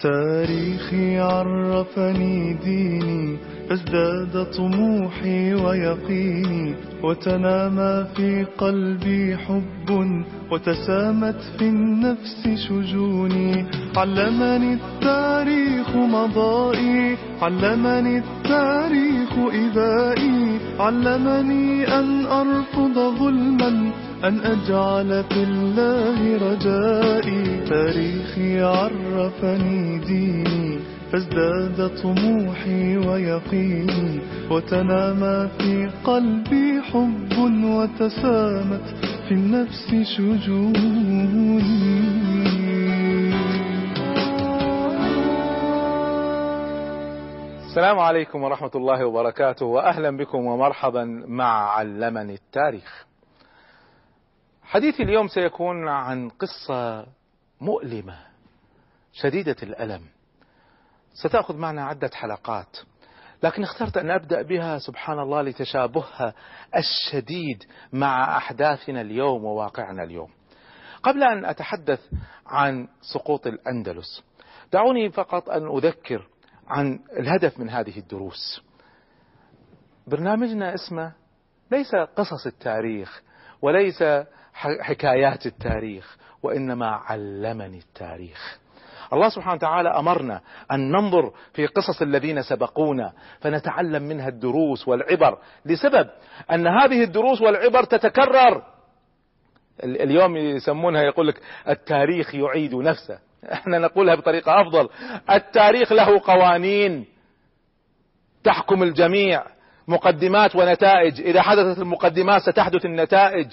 تاريخي عرفني ديني فازداد طموحي ويقيني وتنامى في قلبي حب وتسامت في النفس شجوني. علمني التاريخ مضائي علمني التاريخ إبائي. علمني أن أرفض ظلما أن أجعل في الله رجائي. تاريخي عرفني ديني فازداد طموحي ويقيني. وتنامى في قلبي حب وتسامت في النفس شجوني. السلام عليكم ورحمة الله وبركاته وأهلا بكم ومرحبا مع علمني التاريخ. حديثي اليوم سيكون عن قصة مؤلمة شديدة الألم. ستأخذ معنا عدة حلقات لكن اخترت أن أبدأ بها سبحان الله لتشابهها الشديد مع أحداثنا اليوم وواقعنا اليوم. قبل أن أتحدث عن سقوط الأندلس دعوني فقط أن أذكر عن الهدف من هذه الدروس. برنامجنا اسمه ليس قصص التاريخ وليس حكايات التاريخ وإنما علمني التاريخ. الله سبحانه وتعالى أمرنا أن ننظر في قصص الذين سبقونا فنتعلم منها الدروس والعبر. لسبب أن هذه الدروس والعبر تتكرر. اليوم يسمونها يقول لك التاريخ يعيد نفسه. إحنا نقولها بطريقة أفضل. التاريخ له قوانين تحكم الجميع مقدمات ونتائج. إذا حدثت المقدمات ستحدث النتائج.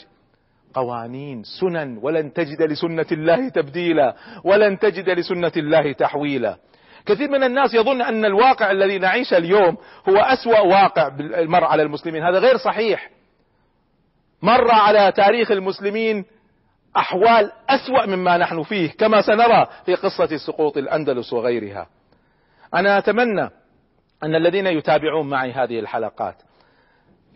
قوانين سنن ولن تجد لسنة الله تبديلا ولن تجد لسنة الله تحويلا. كثير من الناس يظن أن الواقع الذي نعيشه اليوم هو أسوأ واقع مر على المسلمين. هذا غير صحيح. مر على تاريخ المسلمين أحوال أسوأ مما نحن فيه كما سنرى في قصة سقوط الأندلس وغيرها. أنا أتمنى أن الذين يتابعون معي هذه الحلقات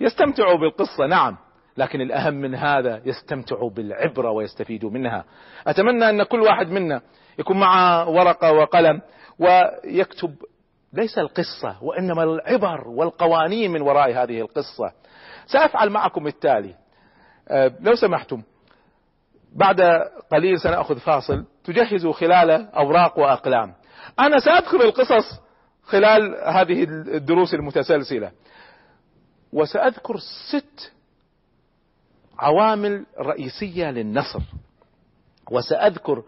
يستمتعوا بالقصة. نعم. لكن الأهم من هذا يستمتعوا بالعبرة ويستفيدوا منها. أتمنى أن كل واحد منا يكون معه ورقة وقلم ويكتب ليس القصة وإنما العبر والقوانين من وراء هذه القصة. سأفعل معكم التالي. لو سمحتم بعد قليل سنأخذ فاصل. تجهزوا خلاله أوراق وأقلام. أنا سأذكر القصص خلال هذه الدروس المتسلسلة. وسأذكر ست عوامل رئيسية للنصر. وسأذكر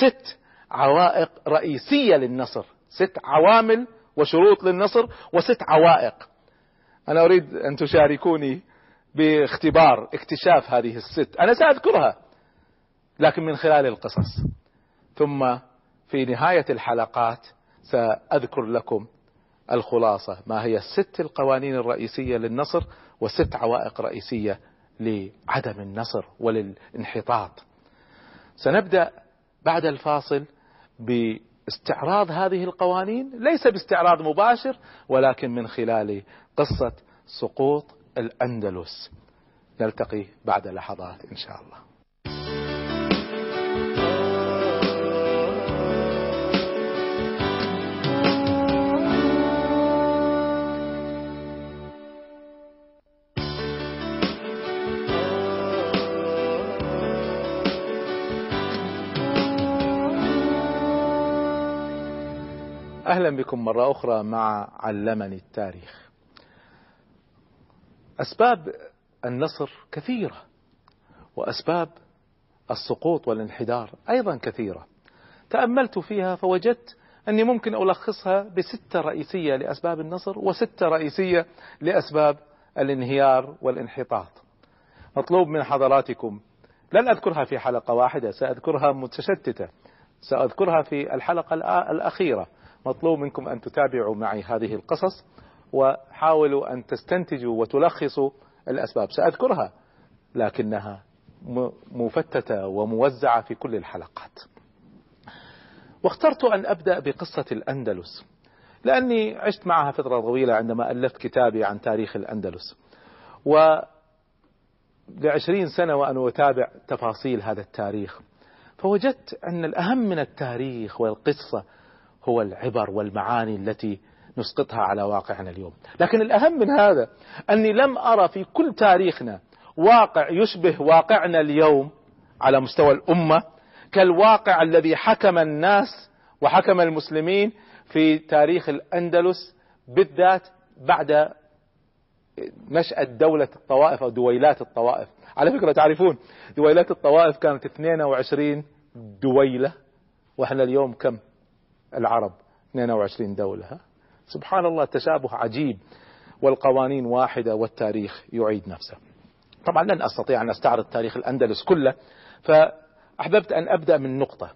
ست عوائق رئيسية للنصر. ست عوامل وشروط للنصر وست عوائق. أنا أريد أن تشاركوني باختبار اكتشاف هذه الست. أنا سأذكرها لكن من خلال القصص. ثم في نهاية الحلقات سأذكر لكم الخلاصة. ما هي الست القوانين الرئيسية للنصر وست عوائق رئيسية لعدم النصر وللانحطاط. سنبدأ بعد الفاصل باستعراض هذه القوانين ليس باستعراض مباشر ولكن من خلال قصة سقوط الأندلس. نلتقي بعد لحظات إن شاء الله. أهلا بكم مرة أخرى مع علمني التاريخ. أسباب النصر كثيرة وأسباب السقوط والانحدار أيضا كثيرة. تأملت فيها فوجدت أني ممكن ألخصها بستة رئيسية لأسباب النصر وستة رئيسية لأسباب الانهيار والانحطاط. مطلوب من حضراتكم لن أذكرها في حلقة واحدة سأذكرها متشتتة. سأذكرها في الحلقة الأخيرة. مطلوب منكم أن تتابعوا معي هذه القصص وحاولوا أن تستنتجوا وتلخصوا الأسباب. سأذكرها لكنها مفتتة وموزعة في كل الحلقات. واخترت أن أبدأ بقصة الأندلس لأني عشت معها فترة طويلة عندما ألفت كتابي عن تاريخ الأندلس. و لعشرين سنة وأنا أتابع تفاصيل هذا التاريخ فوجدت أن الأهم من التاريخ والقصة هو العبر والمعاني التي نسقطها على واقعنا اليوم. لكن الأهم من هذا أني لم أرى في كل تاريخنا واقع يشبه واقعنا اليوم على مستوى الأمة كالواقع الذي حكم الناس وحكم المسلمين في تاريخ الأندلس بالذات بعد نشأة دولة الطوائف أو دويلات الطوائف. على فكرة تعرفون دويلات الطوائف كانت 22 دويلة وإحنا اليوم كم؟ العرب 22 دولة؟ سبحان الله تشابه عجيب والقوانين واحدة والتاريخ يعيد نفسه. طبعا لن أستطيع أن أستعرض تاريخ الأندلس كله فأحببت أن أبدأ من نقطة.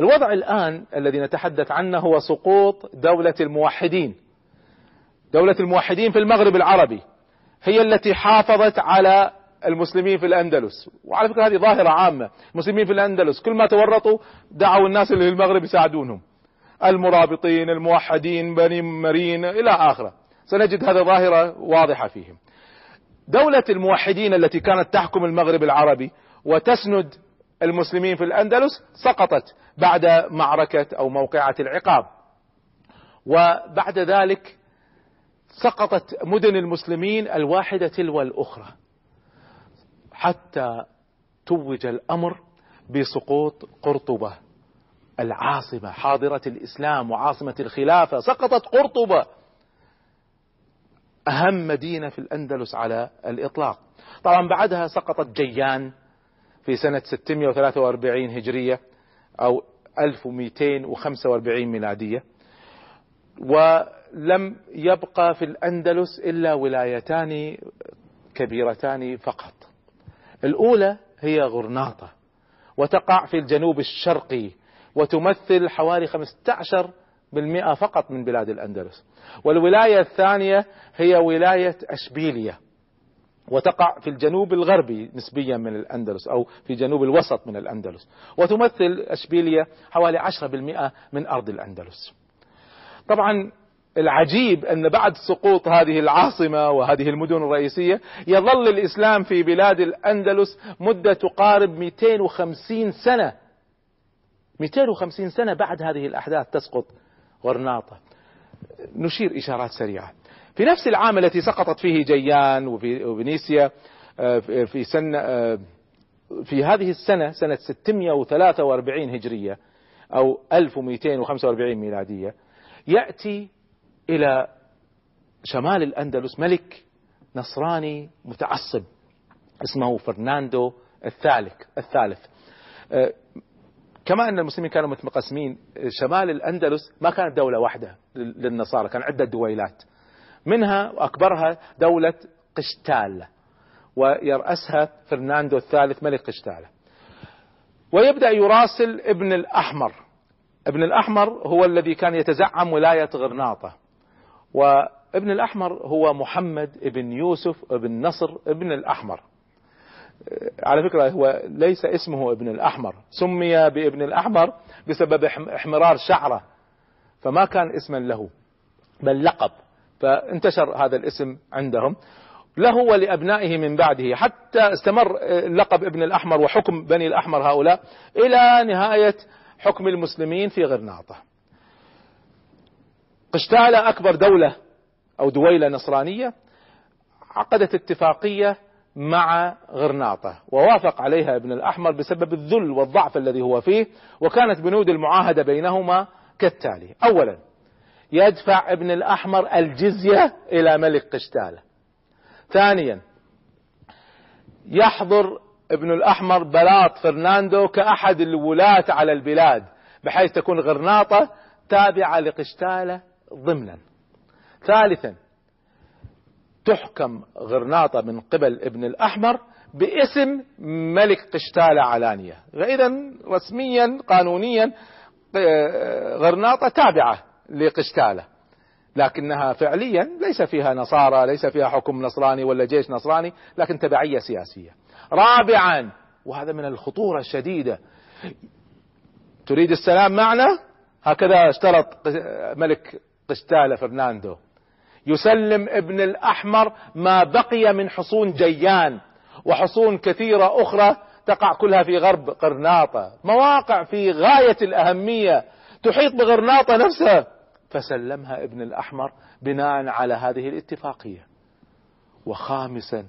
الوضع الآن الذي نتحدث عنه هو سقوط دولة الموحدين. دولة الموحدين في المغرب العربي هي التي حافظت على المسلمين في الأندلس. وعلى فكرة هذه ظاهرة عامة المسلمين في الأندلس كل ما تورطوا دعوا الناس اللي في المغرب يساعدونهم. المرابطين الموحدين بني مرين إلى آخره. سنجد هذا ظاهرة واضحة فيهم. دولة الموحدين التي كانت تحكم المغرب العربي وتسند المسلمين في الأندلس سقطت بعد معركة أو موقعة العقاب. وبعد ذلك سقطت مدن المسلمين الواحدة تلو الأخرى. حتى توج الأمر بسقوط قرطبة. العاصمة حاضرة الإسلام وعاصمة الخلافة سقطت قرطبة. أهم مدينة في الأندلس على الإطلاق. طبعا بعدها سقطت جيان في سنة 643 هجرية أو 1245 ميلادية. ولم يبقى في الأندلس إلا ولايتان كبيرتان فقط. الأولى هي غرناطة وتقع في الجنوب الشرقي. وتمثل حوالي 15 بالمئة فقط من بلاد الأندلس. والولاية الثانية هي ولاية أشبيلية وتقع في الجنوب الغربي نسبيا من الأندلس أو في جنوب الوسط من الأندلس. وتمثل أشبيلية حوالي 10% من أرض الأندلس. طبعا العجيب أن بعد سقوط هذه العاصمة وهذه المدن الرئيسية يظل الإسلام في بلاد الأندلس مدة تقارب 250 سنة 250 سنة بعد هذه الأحداث تسقط غرناطة. نشير إشارات سريعة. في نفس العام التي سقطت فيه جيان وفي وفينيسيا آه، في سنة آه، في هذه السنة سنة 643 هجرية أو 1245 ميلادية يأتي إلى شمال الأندلس ملك نصراني متعصب اسمه فرناندو الثالث. الثالث. آه، كما أن المسلمين كانوا متقسمين شمال الأندلس ما كانت دولة واحدة للنصارى كان عدة دويلات. منها اكبرها دولة قشتال ويرأسها فرناندو الثالث ملك قشتالة ويبدأ يراسل ابن الأحمر. ابن الأحمر هو الذي كان يتزعم ولاية غرناطة. وابن الأحمر هو محمد ابن يوسف ابن نصر ابن الأحمر. على فكرة هو ليس اسمه ابن الأحمر سمي بابن الأحمر بسبب احمرار شعره فما كان اسما له بل لقب فانتشر هذا الاسم عندهم. له ولأبنائه من بعده حتى استمر لقب ابن الأحمر وحكم بني الأحمر هؤلاء إلى نهاية حكم المسلمين في غرناطة. قشتالة أكبر دولة أو دويلة نصرانية عقدت اتفاقية مع غرناطة. ووافق عليها ابن الأحمر بسبب الذل والضعف الذي هو فيه وكانت بنود المعاهدة بينهما كالتالي. أولا يدفع ابن الأحمر الجزية إلى ملك قشتالة ثانيا يحضر ابن الأحمر بلاط فرناندو كأحد الولاة على البلاد بحيث تكون غرناطة تابعة لقشتالة ضمنا. ثالثا تحكم غرناطة من قبل ابن الأحمر باسم ملك قشتالة علانية. إذا رسميا قانونيا غرناطة تابعة لقشتالة. لكنها فعليا ليس فيها نصارى ليس فيها حكم نصراني ولا جيش نصراني لكن تبعية سياسية. رابعا وهذا من الخطورة الشديدة. تريد السلام معنا؟ هكذا اشترط ملك قشتالة فرناندو. يسلم ابن الأحمر ما بقي من حصون جيان وحصون كثيرة أخرى تقع كلها في غرب قرناطة. مواقع في غاية الأهمية تحيط بغرناطة نفسها. فسلمها ابن الأحمر بناء على هذه الاتفاقية. وخامسا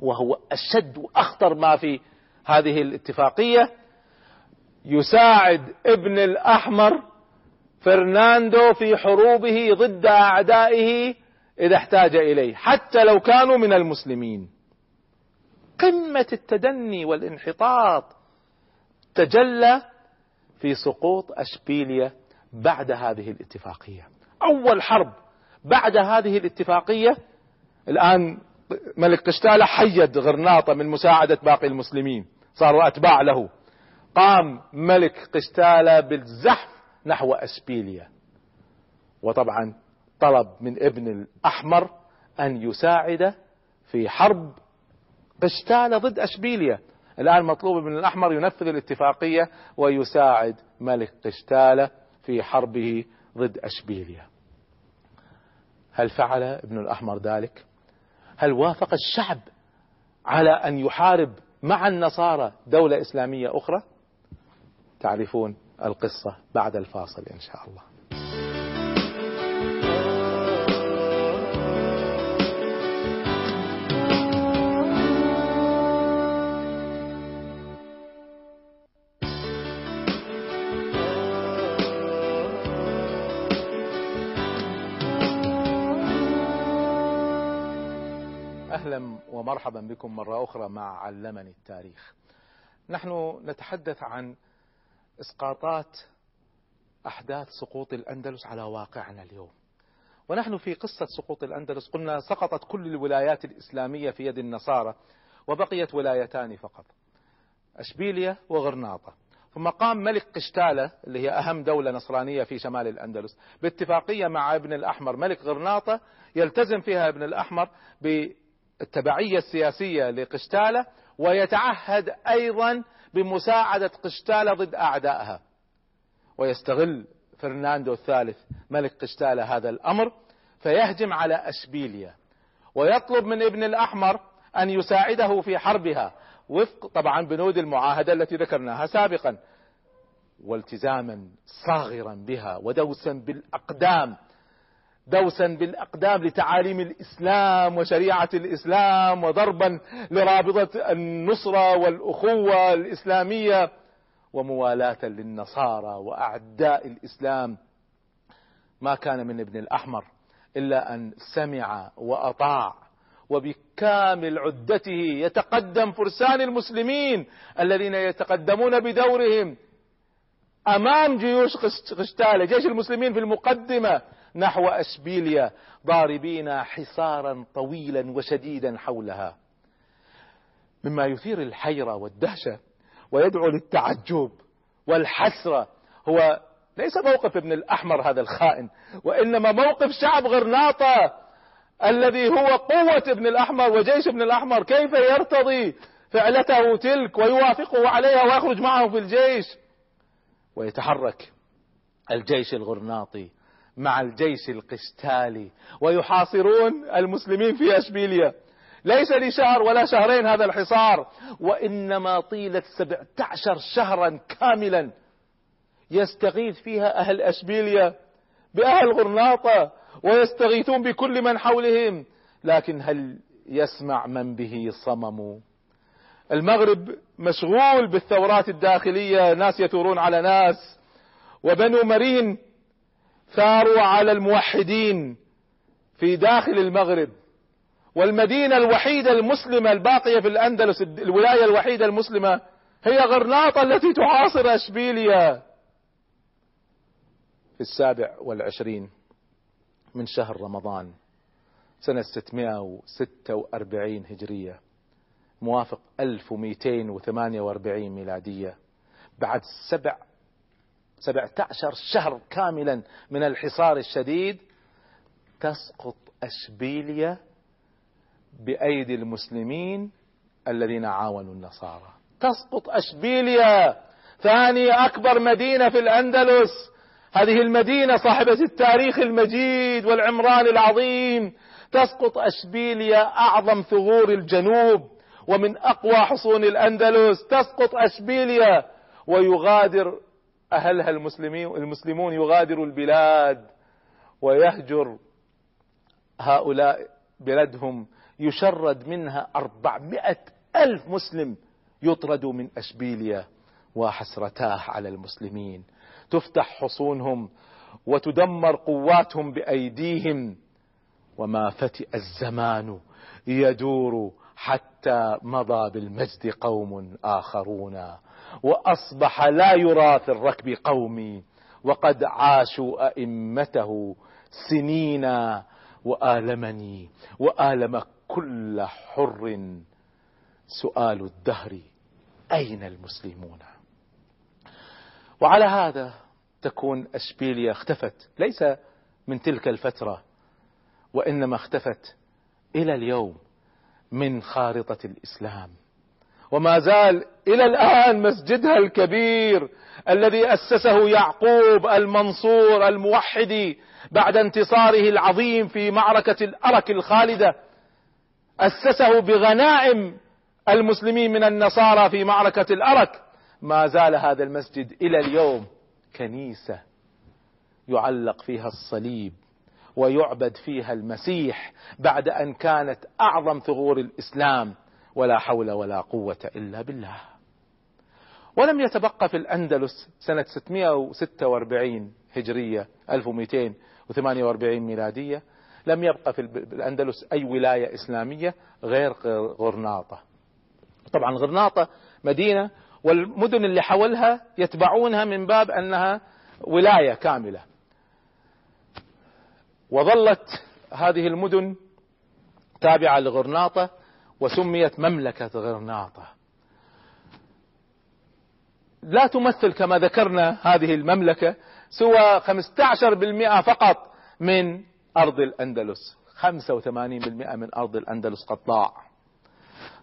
وهو أشد وأخطر ما في هذه الاتفاقية يساعد ابن الأحمر فرناندو في حروبه ضد أعدائه إذا احتاج إليه حتى لو كانوا من المسلمين. قمة التدني والانحطاط تجلى في سقوط أشبيلية بعد هذه الاتفاقية. أول حرب بعد هذه الاتفاقية الآن ملك قشتالة حيد غرناطة من مساعدة باقي المسلمين صاروا أتباع له. قام ملك قشتالة بالزحف نحو أشبيلية وطبعا طلب من ابن الأحمر أن يساعد في حرب قشتالة ضد أشبيلية الآن مطلوب من الأحمر ينفذ الاتفاقية ويساعد ملك قشتالة في حربه ضد أشبيلية هل فعل ابن الأحمر ذلك؟ هل وافق الشعب على أن يحارب مع النصارى دولة إسلامية أخرى؟ تعرفون القصة بعد الفاصل إن شاء الله أهلا ومرحبا بكم مرة أخرى مع علمني التاريخ. نحن نتحدث عن إسقاطات أحداث سقوط الأندلس على واقعنا اليوم. ونحن في قصة سقوط الأندلس قلنا سقطت كل الولايات الإسلامية في يد النصارى وبقيت ولايتان فقط. أشبيلية وغرناطة. ثم قام ملك قشتالة اللي هي أهم دولة نصرانية في شمال الأندلس باتفاقية مع ابن الأحمر ملك غرناطة يلتزم فيها ابن الأحمر التبعية السياسية لقشتالة ويتعهد أيضا بمساعدة قشتالة ضد أعدائها. ويستغل فرناندو الثالث ملك قشتالة هذا الأمر فيهجم على أشبيليا. ويطلب من ابن الأحمر أن يساعده في حربها وفق طبعا بنود المعاهدة التي ذكرناها سابقا. والتزاما صاغرا بها ودوسا بالأقدام دوسا بالأقدام لتعاليم الإسلام وشريعة الإسلام وضربا لرابطة النصرة والأخوة الإسلامية وموالاة للنصارى وأعداء الإسلام. ما كان من ابن الأحمر إلا أن سمع وأطاع وبكامل عدته يتقدم فرسان المسلمين الذين يتقدمون بدورهم أمام جيوش قشتالة جيش المسلمين في المقدمة. نحو أشبيليا ضاربين حصارا طويلا وشديدا حولها. مما يثير الحيرة والدهشة ويدعو للتعجب والحسرة. هو ليس موقف ابن الأحمر هذا الخائن وإنما موقف شعب غرناطة الذي هو قوة ابن الأحمر وجيش ابن الأحمر. كيف يرتضي فعلته تلك ويوافقه عليها ويخرج معه في الجيش ويتحرك الجيش الغرناطي؟ مع الجيش القشتالي ويحاصرون المسلمين في أشبيليا ليس لشهر ولا شهرين هذا الحصار. وإنما طيلة سبعة عشر شهرا كاملا. يستغيث فيها أهل أشبيليا بأهل غرناطة. ويستغيثون بكل من حولهم. لكن هل يسمع من به صمم؟ المغرب مشغول بالثورات الداخلية. ناس يثورون على ناس. وبنو مرين ثاروا على الموحدين في داخل المغرب. والمدينة الوحيدة المسلمة الباقية في الأندلس الولاية الوحيدة المسلمة هي غرناطة التي تعاصر أشبيليا في السابع والعشرين من شهر رمضان سنة 646 هجرية موافق 1248 ميلادية. بعد سبع سبعة عشر شهر كاملا من الحصار الشديد تسقط أشبيليا بأيدي المسلمين الذين عاونوا النصارى. تسقط أشبيليا ثاني أكبر مدينة في الأندلس. هذه المدينة صاحبة التاريخ المجيد والعمران العظيم. تسقط أشبيليا أعظم ثغور الجنوب ومن أقوى حصون الأندلس. تسقط أشبيليا ويغادر أهلها المسلمين المسلمون يغادروا البلاد ويهجر هؤلاء بلدهم يشرد منها أربعمائة ألف مسلم يطردوا من أشبيليا وحسرتاه على المسلمين. تفتح حصونهم وتدمر قواتهم بأيديهم. وما فتئ الزمان يدور حتى مضى بالمجد قوم آخرون. وأصبح لا يرى في الركب قومي وقد عاشوا أئمته سنين وآلمني وآلم كل حر سؤال الدهر أين المسلمون؟ وعلى هذا تكون أشبيليا اختفت ليس من تلك الفترة وإنما اختفت إلى اليوم من خارطة الإسلام. وما زال إلى الآن مسجدها الكبير الذي أسسه يعقوب المنصور الموحدي بعد انتصاره العظيم في معركة الأرك الخالدة أسسه بغنائم المسلمين من النصارى في معركة الأرك. ما زال هذا المسجد إلى اليوم كنيسة يعلق فيها الصليب ويعبد فيها المسيح بعد أن كانت أعظم ثغور الإسلام. ولا حول ولا قوة إلا بالله. ولم يتبقى في الأندلس سنة 646 هجرية 1248 ميلادية لم يبقى في الأندلس أي ولاية إسلامية غير غرناطة. طبعا غرناطة مدينة والمدن اللي حولها يتبعونها من باب أنها ولاية كاملة. وظلت هذه المدن تابعة لغرناطة وسميت مملكة غرناطة لا تمثل كما ذكرنا هذه المملكة سوى 15% فقط من أرض الأندلس. 85% من أرض الأندلس قد ضاع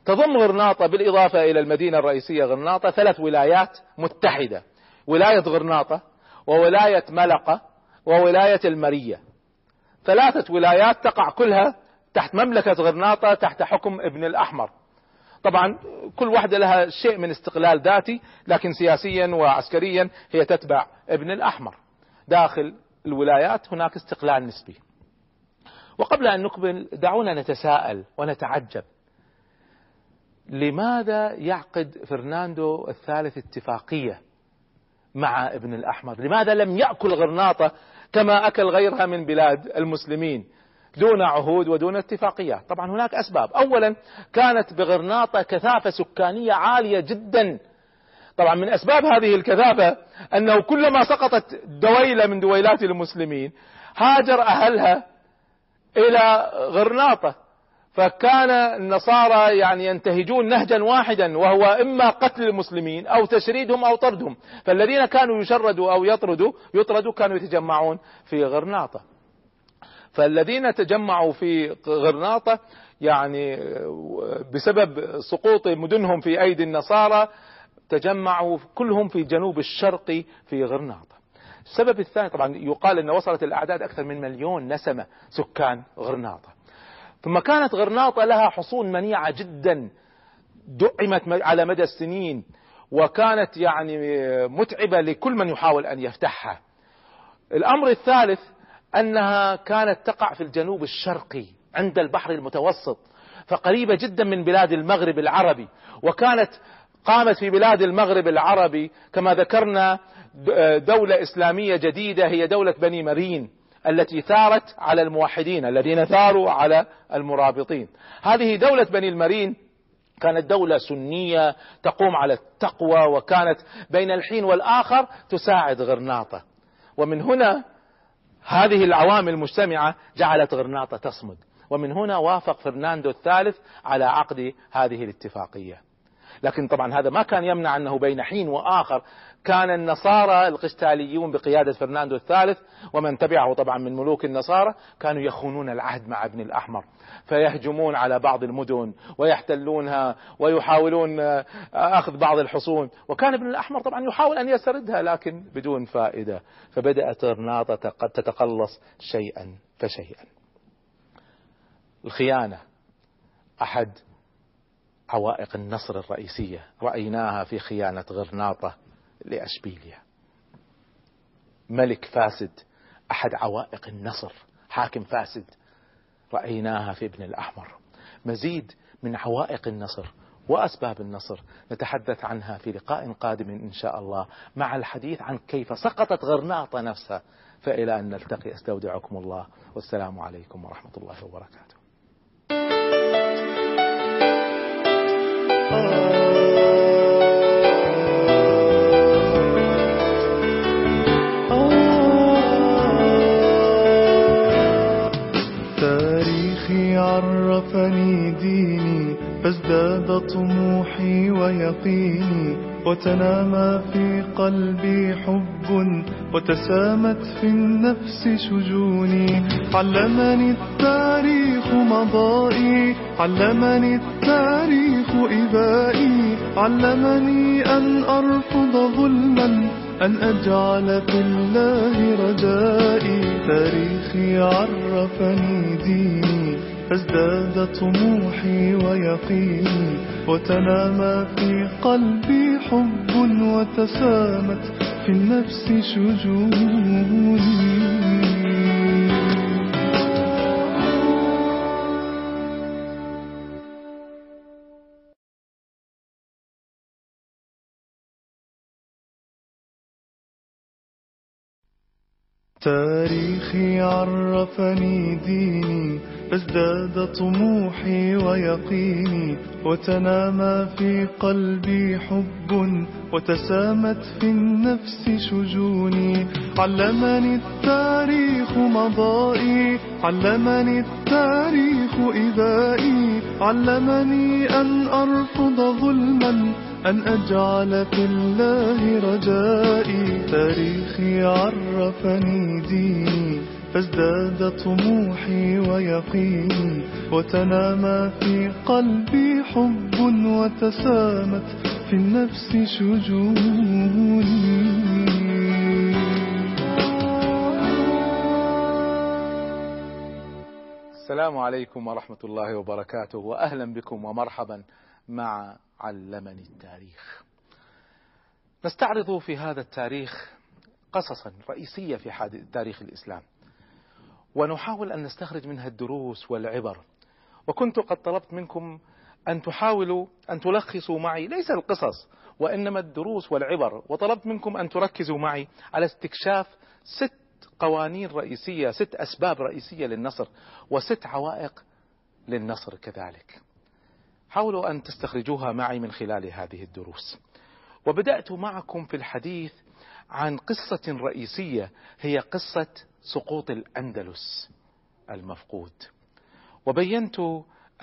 تضم غرناطة بالإضافة إلى المدينة الرئيسية غرناطة ثلاث ولايات متحدة. ولاية غرناطة وولاية ملقة وولاية المرية. ثلاثة ولايات تقع كلها تحت مملكة غرناطة تحت حكم ابن الأحمر. طبعا كل واحدة لها شيء من استقلال ذاتي لكن سياسيا وعسكريا هي تتبع ابن الأحمر. داخل الولايات هناك استقلال نسبي. وقبل أن نقبل دعونا نتساءل ونتعجب. لماذا يعقد فرناندو الثالث اتفاقية مع ابن الأحمر؟ لماذا لم يأكل غرناطة كما أكل غيرها من بلاد المسلمين؟ دون عهود ودون اتفاقيات. طبعا هناك أسباب. أولا كانت بغرناطة كثافة سكانية عالية جدا. طبعا من أسباب هذه الكثافة أنه كلما سقطت دويلة من دويلات المسلمين هاجر أهلها إلى غرناطة. فكان النصارى يعني ينتهجون نهجا واحدا وهو إما قتل المسلمين أو تشريدهم أو طردهم. فالذين كانوا يشردوا أو يطردوا يطردوا كانوا يتجمعون في غرناطة. فالذين تجمعوا في غرناطة يعني بسبب سقوط مدنهم في أيدي النصارى تجمعوا كلهم في جنوب الشرقي في غرناطة. السبب الثاني طبعا يقال إن وصلت الأعداد أكثر من مليون نسمة سكان غرناطة. ثم كانت غرناطة لها حصون منيعة جدا دعمت على مدى السنين وكانت يعني متعبة لكل من يحاول أن يفتحها. الأمر الثالث أنها كانت تقع في الجنوب الشرقي عند البحر المتوسط فقريبة جدا من بلاد المغرب العربي وكانت قامت في بلاد المغرب العربي كما ذكرنا دولة إسلامية جديدة هي دولة بني مرين التي ثارت على الموحدين الذين ثاروا على المرابطين. هذه دولة بني المرين كانت دولة سنية تقوم على التقوى وكانت بين الحين والآخر تساعد غرناطة. ومن هنا هذه العوامل المجتمعة جعلت غرناطة تصمد. ومن هنا وافق فرناندو الثالث على عقد هذه الاتفاقية. لكن طبعا هذا ما كان يمنع أنه بين حين وآخر كان النصارى القشتاليون بقيادة فرناندو الثالث ومن تبعه طبعا من ملوك النصارى كانوا يخونون العهد مع ابن الأحمر. فيهجمون على بعض المدن ويحتلونها ويحاولون أخذ بعض الحصون. وكان ابن الأحمر طبعا يحاول أن يسردها لكن بدون فائدة. فبدأت غرناطة قد تتقلص شيئا فشيئا. الخيانة أحد عوائق النصر الرئيسية. رأيناها في خيانة غرناطة. لأشبيليا ملك فاسد أحد عوائق النصر حاكم فاسد. رأيناها في ابن الأحمر. مزيد من عوائق النصر وأسباب النصر نتحدث عنها في لقاء قادم إن شاء الله مع الحديث عن كيف سقطت غرناطة نفسها. فإلى أن نلتقي أستودعكم الله. والسلام عليكم ورحمة الله وبركاته. عرفني ديني فازداد طموحي ويقيني وتنامى في قلبي حب وتسامت في النفس شجوني. علمني التاريخ مضائي علمني التاريخ إبائي. علمني أن أرفض ظلما أن أجعل في الله رجائي. تاريخي عرفني ديني. فازداد طموحي ويقيني وتنامى في قلبي حب وتسامت في النفس شجوني تاريخي عرفني ديني فازداد طموحي ويقيني وتنامى في قلبي حب وتسامت في النفس شجوني. علمني التاريخ مضائي علمني التاريخ إبائي. علمني أن أرفض ظلما أن أجعل في الله رجائي. تاريخي عرفني ديني. فازداد طموحي ويقيني وتنامى في قلبي حب وتسامت في النفس شجوني السلام عليكم ورحمة الله وبركاته وأهلا بكم ومرحبا مع علمني التاريخ. نستعرض في هذا التاريخ قصصا رئيسية في تاريخ الإسلام. ونحاول أن نستخرج منها الدروس والعبر. وكنت قد طلبت منكم أن تحاولوا أن تلخصوا معي ليس القصص وإنما الدروس والعبر. وطلبت منكم أن تركزوا معي على استكشاف ست قوانين رئيسية ست أسباب رئيسية للنصر وست عوائق للنصر كذلك. حاولوا أن تستخرجوها معي من خلال هذه الدروس. وبدأت معكم في الحديث عن قصة رئيسية هي قصة سقوط الأندلس المفقود. وبينت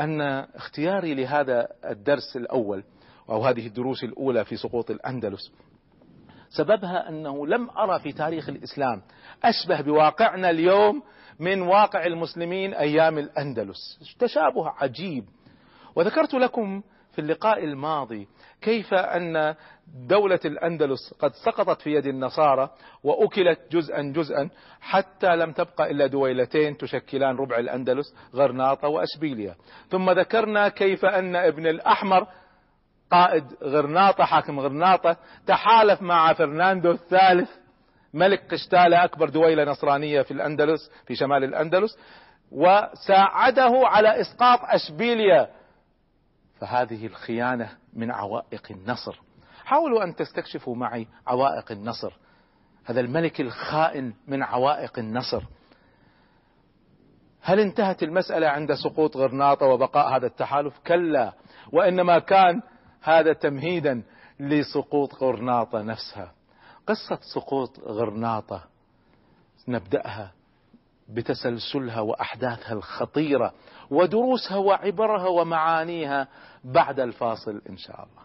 أن اختياري لهذا الدرس الأول أو هذه الدروس الأولى في سقوط الأندلس سببها أنه لم أرى في تاريخ الإسلام أشبه بواقعنا اليوم من واقع المسلمين أيام الأندلس. تشابه عجيب. وذكرت لكم في اللقاء الماضي كيف أن دولة الأندلس قد سقطت في يد النصارى وأكلت جزءا جزءا حتى لم تبقى إلا دويلتين تشكلان ربع الأندلس غرناطة وأشبيليا ثم ذكرنا كيف أن ابن الأحمر قائد غرناطة حاكم غرناطة تحالف مع فرناندو الثالث ملك قشتالة أكبر دويلة نصرانية في الأندلس في شمال الأندلس وساعده على إسقاط أشبيليا فهذه الخيانة من عوائق النصر. حاولوا أن تستكشفوا معي عوائق النصر. هذا الملك الخائن من عوائق النصر. هل انتهت المسألة عند سقوط غرناطة وبقاء هذا التحالف؟ كلا. وإنما كان هذا تمهيدا لسقوط غرناطة نفسها. قصة سقوط غرناطة نبدأها بتسلسلها وأحداثها الخطيرة ودروسها وعبرها ومعانيها بعد الفاصل إن شاء الله.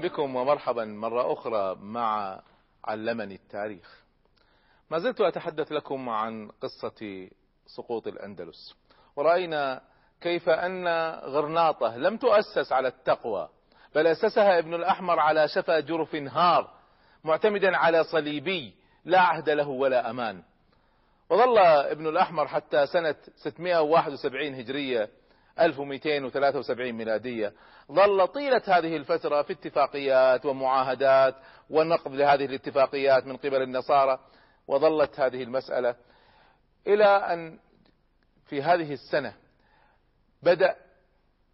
بكم ومرحبا مرة أخرى مع علمني التاريخ. ما زلت أتحدث لكم عن قصة سقوط الأندلس. ورأينا كيف أن غرناطة لم تؤسس على التقوى بل أسسها ابن الأحمر على شفا جرف هار معتمدا على صليبي لا عهد له ولا أمان. وظل ابن الأحمر حتى سنة 671 هجرية 1273 ميلادية. ظل طيلة هذه الفترة في اتفاقيات ومعاهدات ونقض لهذه الاتفاقيات من قبل النصارى وظلت هذه المسألة إلى أن في هذه السنة بدأ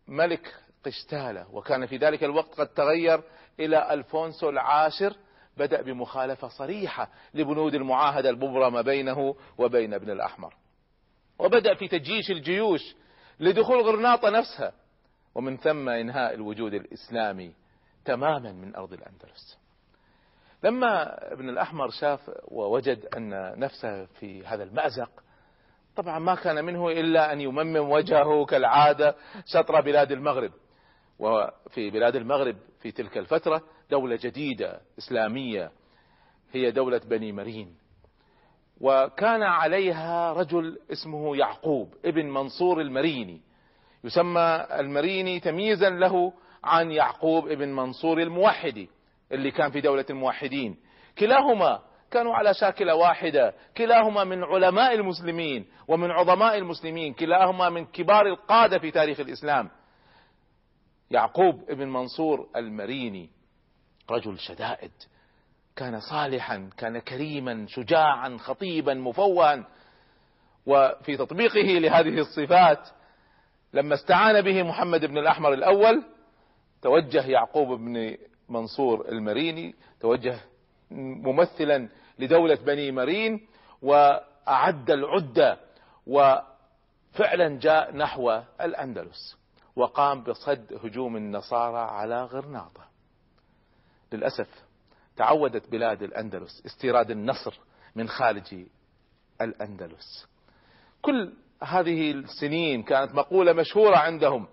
ملك قشتالة وكان في ذلك الوقت قد تغير إلى ألفونسو العاشر بدأ بمخالفة صريحة لبنود المعاهدة المبرمة بينه وبين ابن الأحمر. وبدأ في تجيش الجيوش لدخول غرناطة نفسها. ومن ثم إنهاء الوجود الإسلامي تماما من أرض الأندلس. لما ابن الأحمر شاف ووجد أن نفسه في هذا المأزق طبعا ما كان منه إلا أن يممم وجهه كالعادة شطر بلاد المغرب. وفي بلاد المغرب في تلك الفترة دولة جديدة إسلامية هي دولة بني مرين. وكان عليها رجل اسمه يعقوب ابن منصور المريني يسمى المريني تمييزا له عن يعقوب ابن منصور الموحدي اللي كان في دولة الموحدين. كلاهما كانوا على شاكلة واحدة كلاهما من علماء المسلمين ومن عظماء المسلمين كلاهما من كبار القادة في تاريخ الإسلام. يعقوب ابن منصور المريني رجل شدائد كان صالحا كان كريما شجاعا خطيبا مفوها. وفي تطبيقه لهذه الصفات لما استعان به محمد بن الأحمر الأول توجه يعقوب بن منصور المريني توجه ممثلا لدولة بني مرين وأعد العدة وفعلا جاء نحو الأندلس وقام بصد هجوم النصارى على غرناطة. للأسف تعودت بلاد الأندلس استيراد النصر من خارج الأندلس. كل هذه السنين كانت مقولة مشهورة عندهم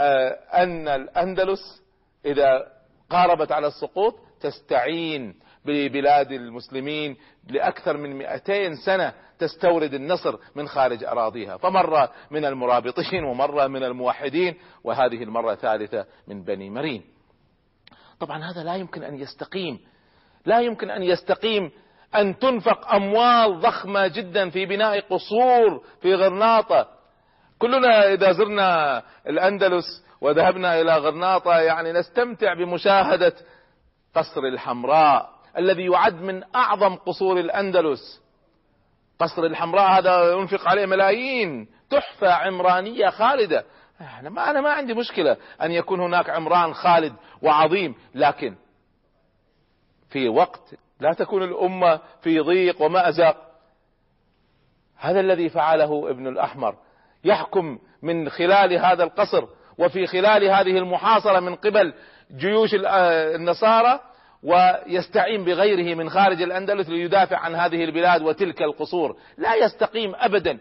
آه، أن الأندلس إذا قاربت على السقوط تستعين ببلاد المسلمين لأكثر من 200 سنة تستورد النصر من خارج أراضيها. فمرة من المرابطين ومرة من الموحدين وهذه المرة ثالثة من بني مرين. طبعا هذا لا يمكن أن يستقيم لا يمكن أن يستقيم أن تنفق أموال ضخمة جدا في بناء قصور في غرناطة. كلنا إذا زرنا الأندلس وذهبنا إلى غرناطة يعني نستمتع بمشاهدة قصر الحمراء الذي يعد من أعظم قصور الأندلس. قصر الحمراء هذا ينفق عليه ملايين تحفة عمرانية خالدة. أنا ما, أنا ما عندي مشكلة أن يكون هناك عمران خالد وعظيم لكن في وقت لا تكون الأمة في ضيق ومأزق هذا الذي فعله ابن الأحمر. يحكم من خلال هذا القصر وفي خلال هذه المحاصرة من قبل جيوش النصارى ويستعين بغيره من خارج الأندلس ليدافع عن هذه البلاد وتلك القصور. لا يستقيم أبدا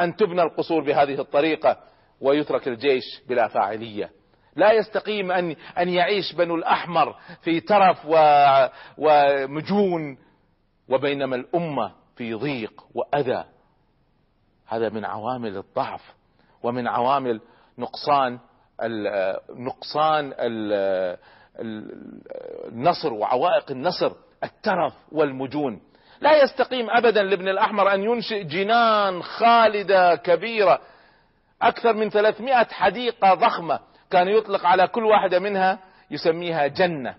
أن تبنى القصور بهذه الطريقة ويترك الجيش بلا فاعلية. لا يستقيم أن, أن يعيش بنو الأحمر في ترف ومجون وبينما الأمة في ضيق وأذى. هذا من عوامل الضعف ومن عوامل نقصان نقصان النصر وعوائق النصر الترف والمجون. لا يستقيم ابدا لابن الأحمر أن ينشئ جنان خالدة كبيرة أكثر من 300 حديقة ضخمة. كان يطلق على كل واحدة منها يسميها جنة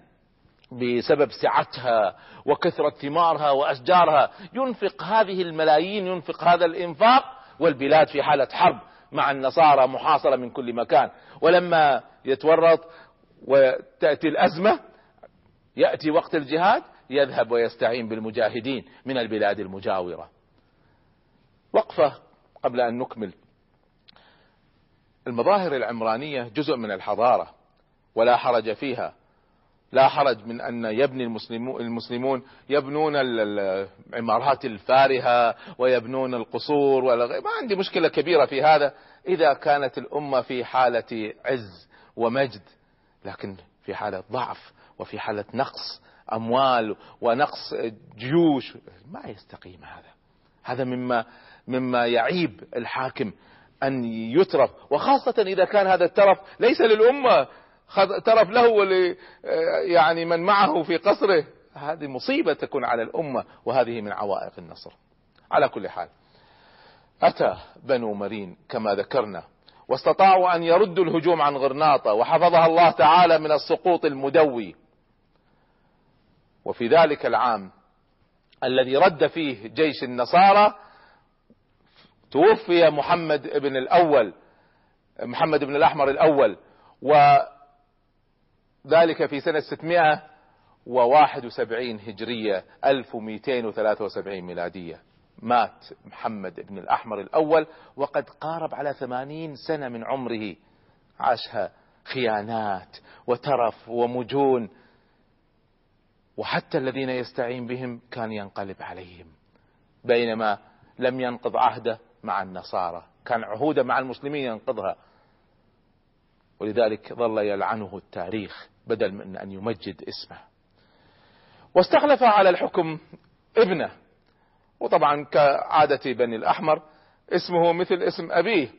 بسبب سعتها وكثرة ثمارها وأشجارها. ينفق هذه الملايين ينفق هذا الإنفاق والبلاد في حالة حرب مع النصارى محاصرة من كل مكان. ولما يتورط وتأتي الأزمة يأتي وقت الجهاد يذهب ويستعين بالمجاهدين من البلاد المجاورة. وقفة قبل أن نكمل. المظاهر العمرانية جزء من الحضارة ولا حرج فيها. لا حرج من أن يبني المسلمون يبنون العمارات الفارهة ويبنون القصور ما عندي مشكلة كبيرة في هذا إذا كانت الأمة في حالة عز ومجد لكن في حالة ضعف وفي حالة نقص أموال ونقص جيوش. ما يستقيم هذا. هذا مما مما يعيب الحاكم أن يترف. وخاصة إذا كان هذا الترف ليس للأمة ترف له ول يعني من معه في قصره. هذه مصيبة تكون على الأمة وهذه من عوائق النصر. على كل حال أتى بنو مرين كما ذكرنا واستطاعوا أن يردوا الهجوم عن غرناطة وحفظها الله تعالى من السقوط المدوي. وفي ذلك العام الذي رد فيه جيش النصارى توفي محمد بن الأول محمد بن الأحمر الأول وذلك في سنة 671 هجرية 1273 ميلادية. مات محمد بن الأحمر الأول وقد قارب على ثمانين سنة من عمره. عاشها خيانات وترف ومجون. وحتى الذين يستعين بهم كان ينقلب عليهم. بينما لم ينقض عهده مع النصارى. كان عهوده مع المسلمين ينقضها. ولذلك ظل يلعنه التاريخ بدل من أن يمجد اسمه. واستخلف على الحكم ابنه. وطبعا كعادة بني الأحمر اسمه مثل اسم أبيه.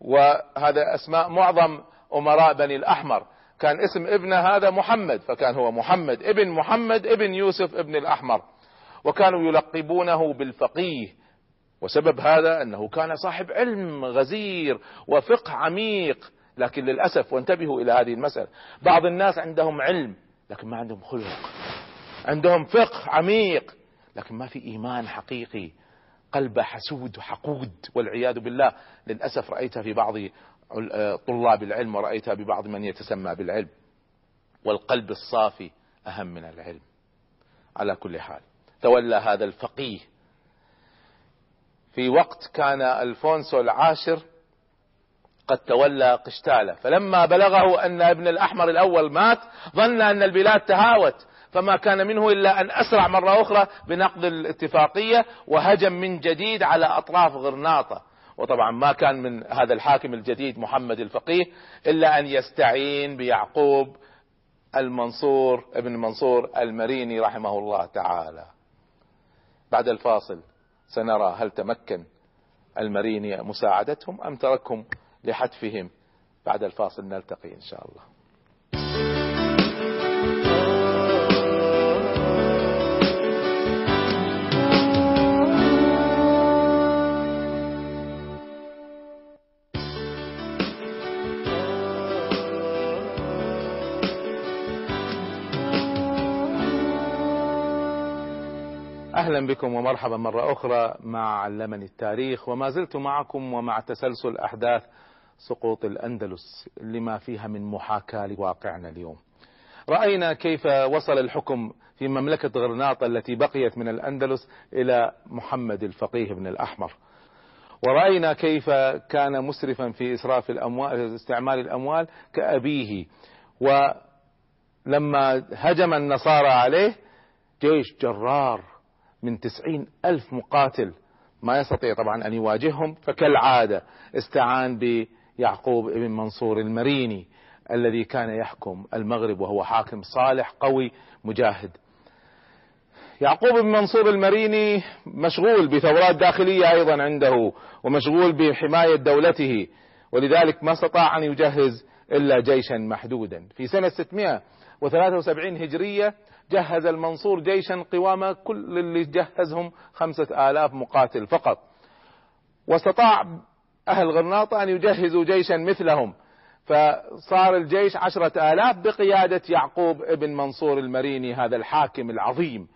وهذا أسماء معظم أمراء بني الأحمر. كان اسم ابنه هذا محمد. فكان هو محمد ابن محمد ابن يوسف ابن الأحمر. وكانوا يلقبونه بالفقيه. وسبب هذا أنه كان صاحب علم غزير وفقه عميق. لكن للأسف وانتبهوا إلى هذه المسألة بعض الناس عندهم علم لكن ما عندهم خلق. عندهم فقه عميق لكن ما في إيمان حقيقي. قلبه حسود وحقود والعياذ بالله. للأسف رأيتها في بعض طلاب العلم ورأيتها ببعض من يتسمى بالعلم. والقلب الصافي أهم من العلم. على كل حال تولى هذا الفقيه في وقت كان ألفونسو العاشر قد تولى قشتالة. فلما بلغه أن ابن الأحمر الأول مات ظن أن البلاد تهاوت فما كان منه إلا أن أسرع مرة أخرى بنقض الاتفاقية وهجم من جديد على أطراف غرناطة. وطبعا ما كان من هذا الحاكم الجديد محمد الفقيه إلا أن يستعين بيعقوب المنصور ابن منصور المريني رحمه الله تعالى. بعد الفاصل. سنرى هل تمكن المريني مساعدتهم أم تركهم لحتفهم. بعد الفاصل نلتقي إن شاء الله. أهلا بكم ومرحبا مرة أخرى مع علمني التاريخ وما زلت معكم ومع تسلسل أحداث سقوط الأندلس لما فيها من محاكاة لواقعنا اليوم. رأينا كيف وصل الحكم في مملكة غرناطة التي بقيت من الأندلس إلى محمد الفقيه بن الأحمر. ورأينا كيف كان مسرفا في إسراف الأموال استعمال الأموال كأبيه. ولما هجم النصارى عليه جيش جرار من تسعين ألف مقاتل ما يستطيع طبعا أن يواجههم فكالعادة استعان بيعقوب بن منصور المريني الذي كان يحكم المغرب وهو حاكم صالح قوي مجاهد. يعقوب بن منصور المريني مشغول بثورات داخلية أيضا عنده ومشغول بحماية دولته ولذلك ما استطاع أن يجهز إلا جيشا محدودا. في سنة 673 هجرية جهز المنصور جيشا قوام كل اللي جهزهم خمسة آلاف مقاتل فقط. واستطاع أهل غرناطة أن يجهزوا جيشا مثلهم. فصار الجيش عشرة آلاف بقيادة يعقوب ابن منصور المريني هذا الحاكم العظيم.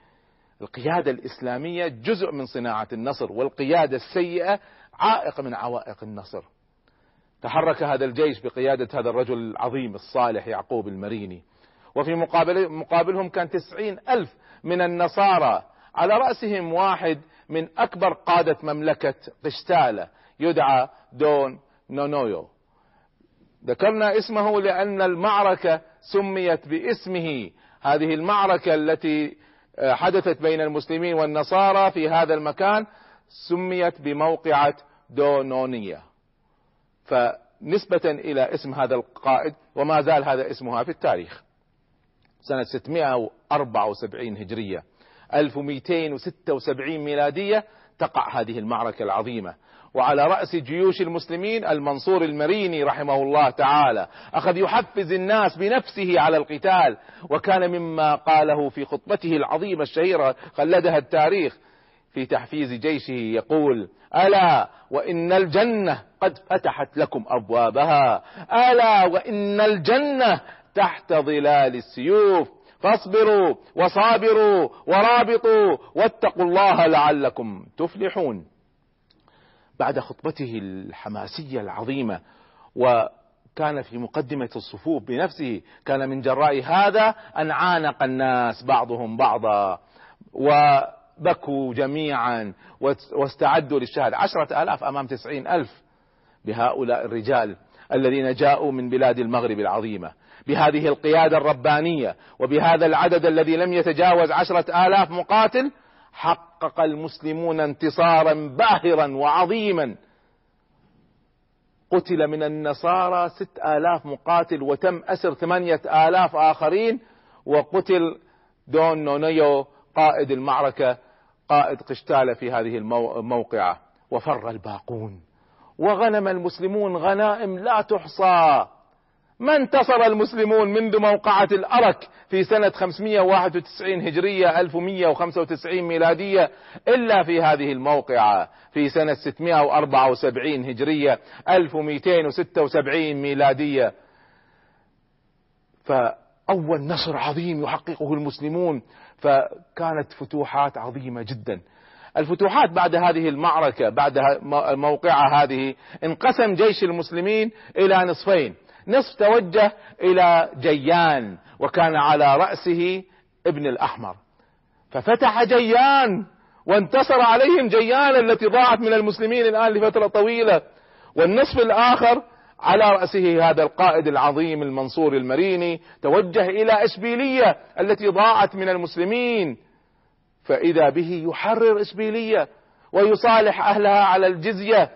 القيادة الإسلامية جزء من صناعة النصر والقيادة السيئة عائق من عوائق النصر. تحرك هذا الجيش بقيادة هذا الرجل العظيم الصالح يعقوب المريني. وفي مقابل مقابلهم كان تسعين ألف من النصارى. على رأسهم واحد من أكبر قادة مملكة قشتالة يدعى دون نونويو. ذكرنا اسمه لأن المعركة سميت باسمه. هذه المعركة التي آه، حدثت بين المسلمين والنصارى في هذا المكان سميت بموقعة دونونية. فنسبة إلى اسم هذا القائد وما زال هذا اسمها في التاريخ. سنة 674 هجرية. 1276 ميلادية تقع هذه المعركة العظيمة. وعلى رأس جيوش المسلمين المنصور المريني رحمه الله تعالى. أخذ يحفز الناس بنفسه على القتال. وكان مما قاله في خطبته العظيمة الشهيرة خلدها التاريخ في تحفيز جيشه يقول ألا وإن الجنة قد فتحت لكم أبوابها. ألا وإن الجنة تحت ظلال السيوف. فاصبروا وصابروا ورابطوا واتقوا الله لعلكم تفلحون. بعد خطبته الحماسية العظيمة وكان في مقدمة الصفوف بنفسه كان من جراء هذا أن عانق الناس بعضهم بعضا وبكوا جميعا واستعدوا للشهادة. عشرة آلاف أمام تسعين ألف بهؤلاء الرجال الذين جاءوا من بلاد المغرب العظيمة. بهذه القيادة الربانية وبهذا العدد الذي لم يتجاوز عشرة آلاف مقاتل حقق المسلمون انتصارا باهرا وعظيما. قتل من النصارى ست آلاف مقاتل وتم أسر ثمانية آلاف آخرين وقتل دون نونيو قائد المعركة قائد قشتالة في هذه الموقعة. وفر الباقون. وغنم المسلمون غنائم لا تحصى. ما انتصر المسلمون منذ موقعة الأرك في سنة 591 هجرية 1195 ميلادية إلا في هذه الموقعة في سنة 674 هجرية 1276 ميلادية. فأول نصر عظيم يحققه المسلمون فكانت فتوحات عظيمة جدا. الفتوحات بعد هذه المعركة بعد الموقعة هذه انقسم جيش المسلمين إلى نصفين. نصف توجه إلى جيان وكان على رأسه ابن الأحمر. ففتح جيان وانتصر عليهم جيان التي ضاعت من المسلمين الآن لفترة طويلة. والنصف الآخر على رأسه هذا القائد العظيم المنصور المريني توجه إلى اشبيلية التي ضاعت من المسلمين. فإذا به يحرر اشبيلية ويصالح أهلها على الجزية.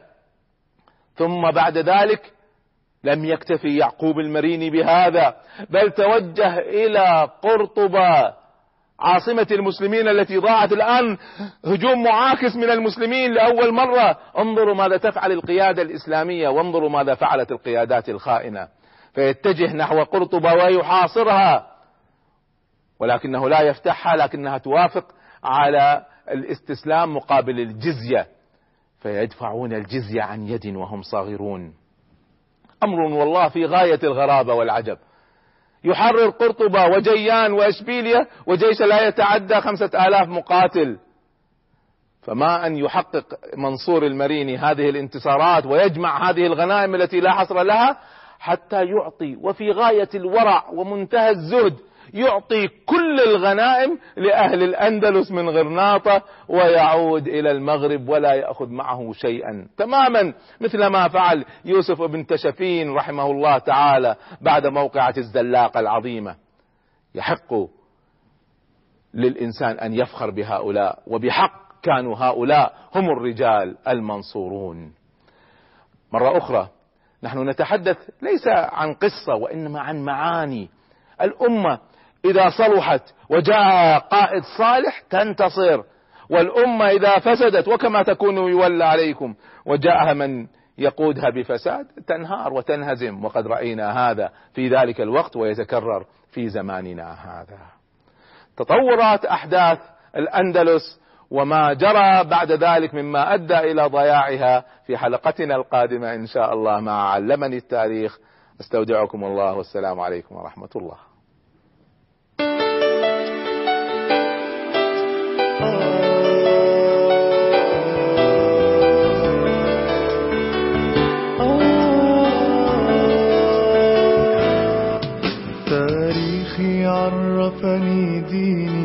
ثم بعد ذلك لم يكتفي يعقوب المريني بهذا بل توجه إلى قرطبة عاصمة المسلمين التي ضاعت الآن. هجوم معاكس من المسلمين لأول مرة. انظروا ماذا تفعل القيادة الإسلامية وانظروا ماذا فعلت القيادات الخائنة. فيتجه نحو قرطبة ويحاصرها. ولكنه لا يفتحها لكنها توافق على الاستسلام مقابل الجزية. فيدفعون الجزية عن يد وهم صاغرون. أمر والله في غاية الغرابة والعجب. يحرر قرطبة وجيان وإشبيلية وجيش لا يتعدى خمسة آلاف مقاتل. فما أن يحقق منصور المريني هذه الانتصارات ويجمع هذه الغنائم التي لا حصر لها حتى يعطي وفي غاية الورع ومنتهى الزهد يعطي كل الغنائم لأهل الأندلس من غرناطة ويعود إلى المغرب ولا يأخذ معه شيئا. تماما مثل ما فعل يوسف بن تشفين رحمه الله تعالى بعد موقعة الزلاقة العظيمة. يحق للإنسان أن يفخر بهؤلاء وبحق كانوا هؤلاء هم الرجال المنصورون. مرة أخرى نحن نتحدث ليس عن قصة وإنما عن معاني. الأمة إذا صلحت وجاء قائد صالح تنتصر والأمة إذا فسدت وكما تكون يولى عليكم وجاءها من يقودها بفساد تنهار وتنهزم وقد رأينا هذا في ذلك الوقت ويتكرر في زماننا هذا. تطورات أحداث الأندلس وما جرى بعد ذلك مما أدى إلى ضياعها في حلقتنا القادمة إن شاء الله مع علمني التاريخ. أستودعكم الله والسلام عليكم ورحمة الله. عرفني ديني.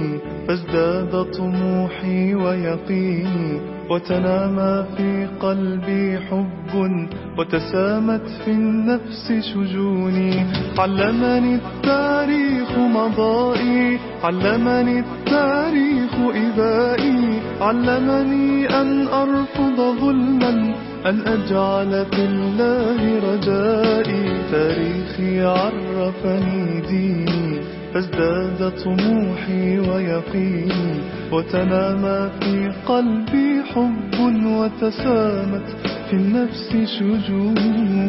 فازداد طموحي ويقيني وتنامى في قلبي حب وتسامت في النفس شجوني. علمني التاريخ مضائي علمني التاريخ إبائي. علمني أن أرفض ظلما أن أجعل في الله رجائي. تاريخي عرفني ديني. فازداد طموحي ويقيني وتنامى في قلبي حب وتسامت في النفس شجوني.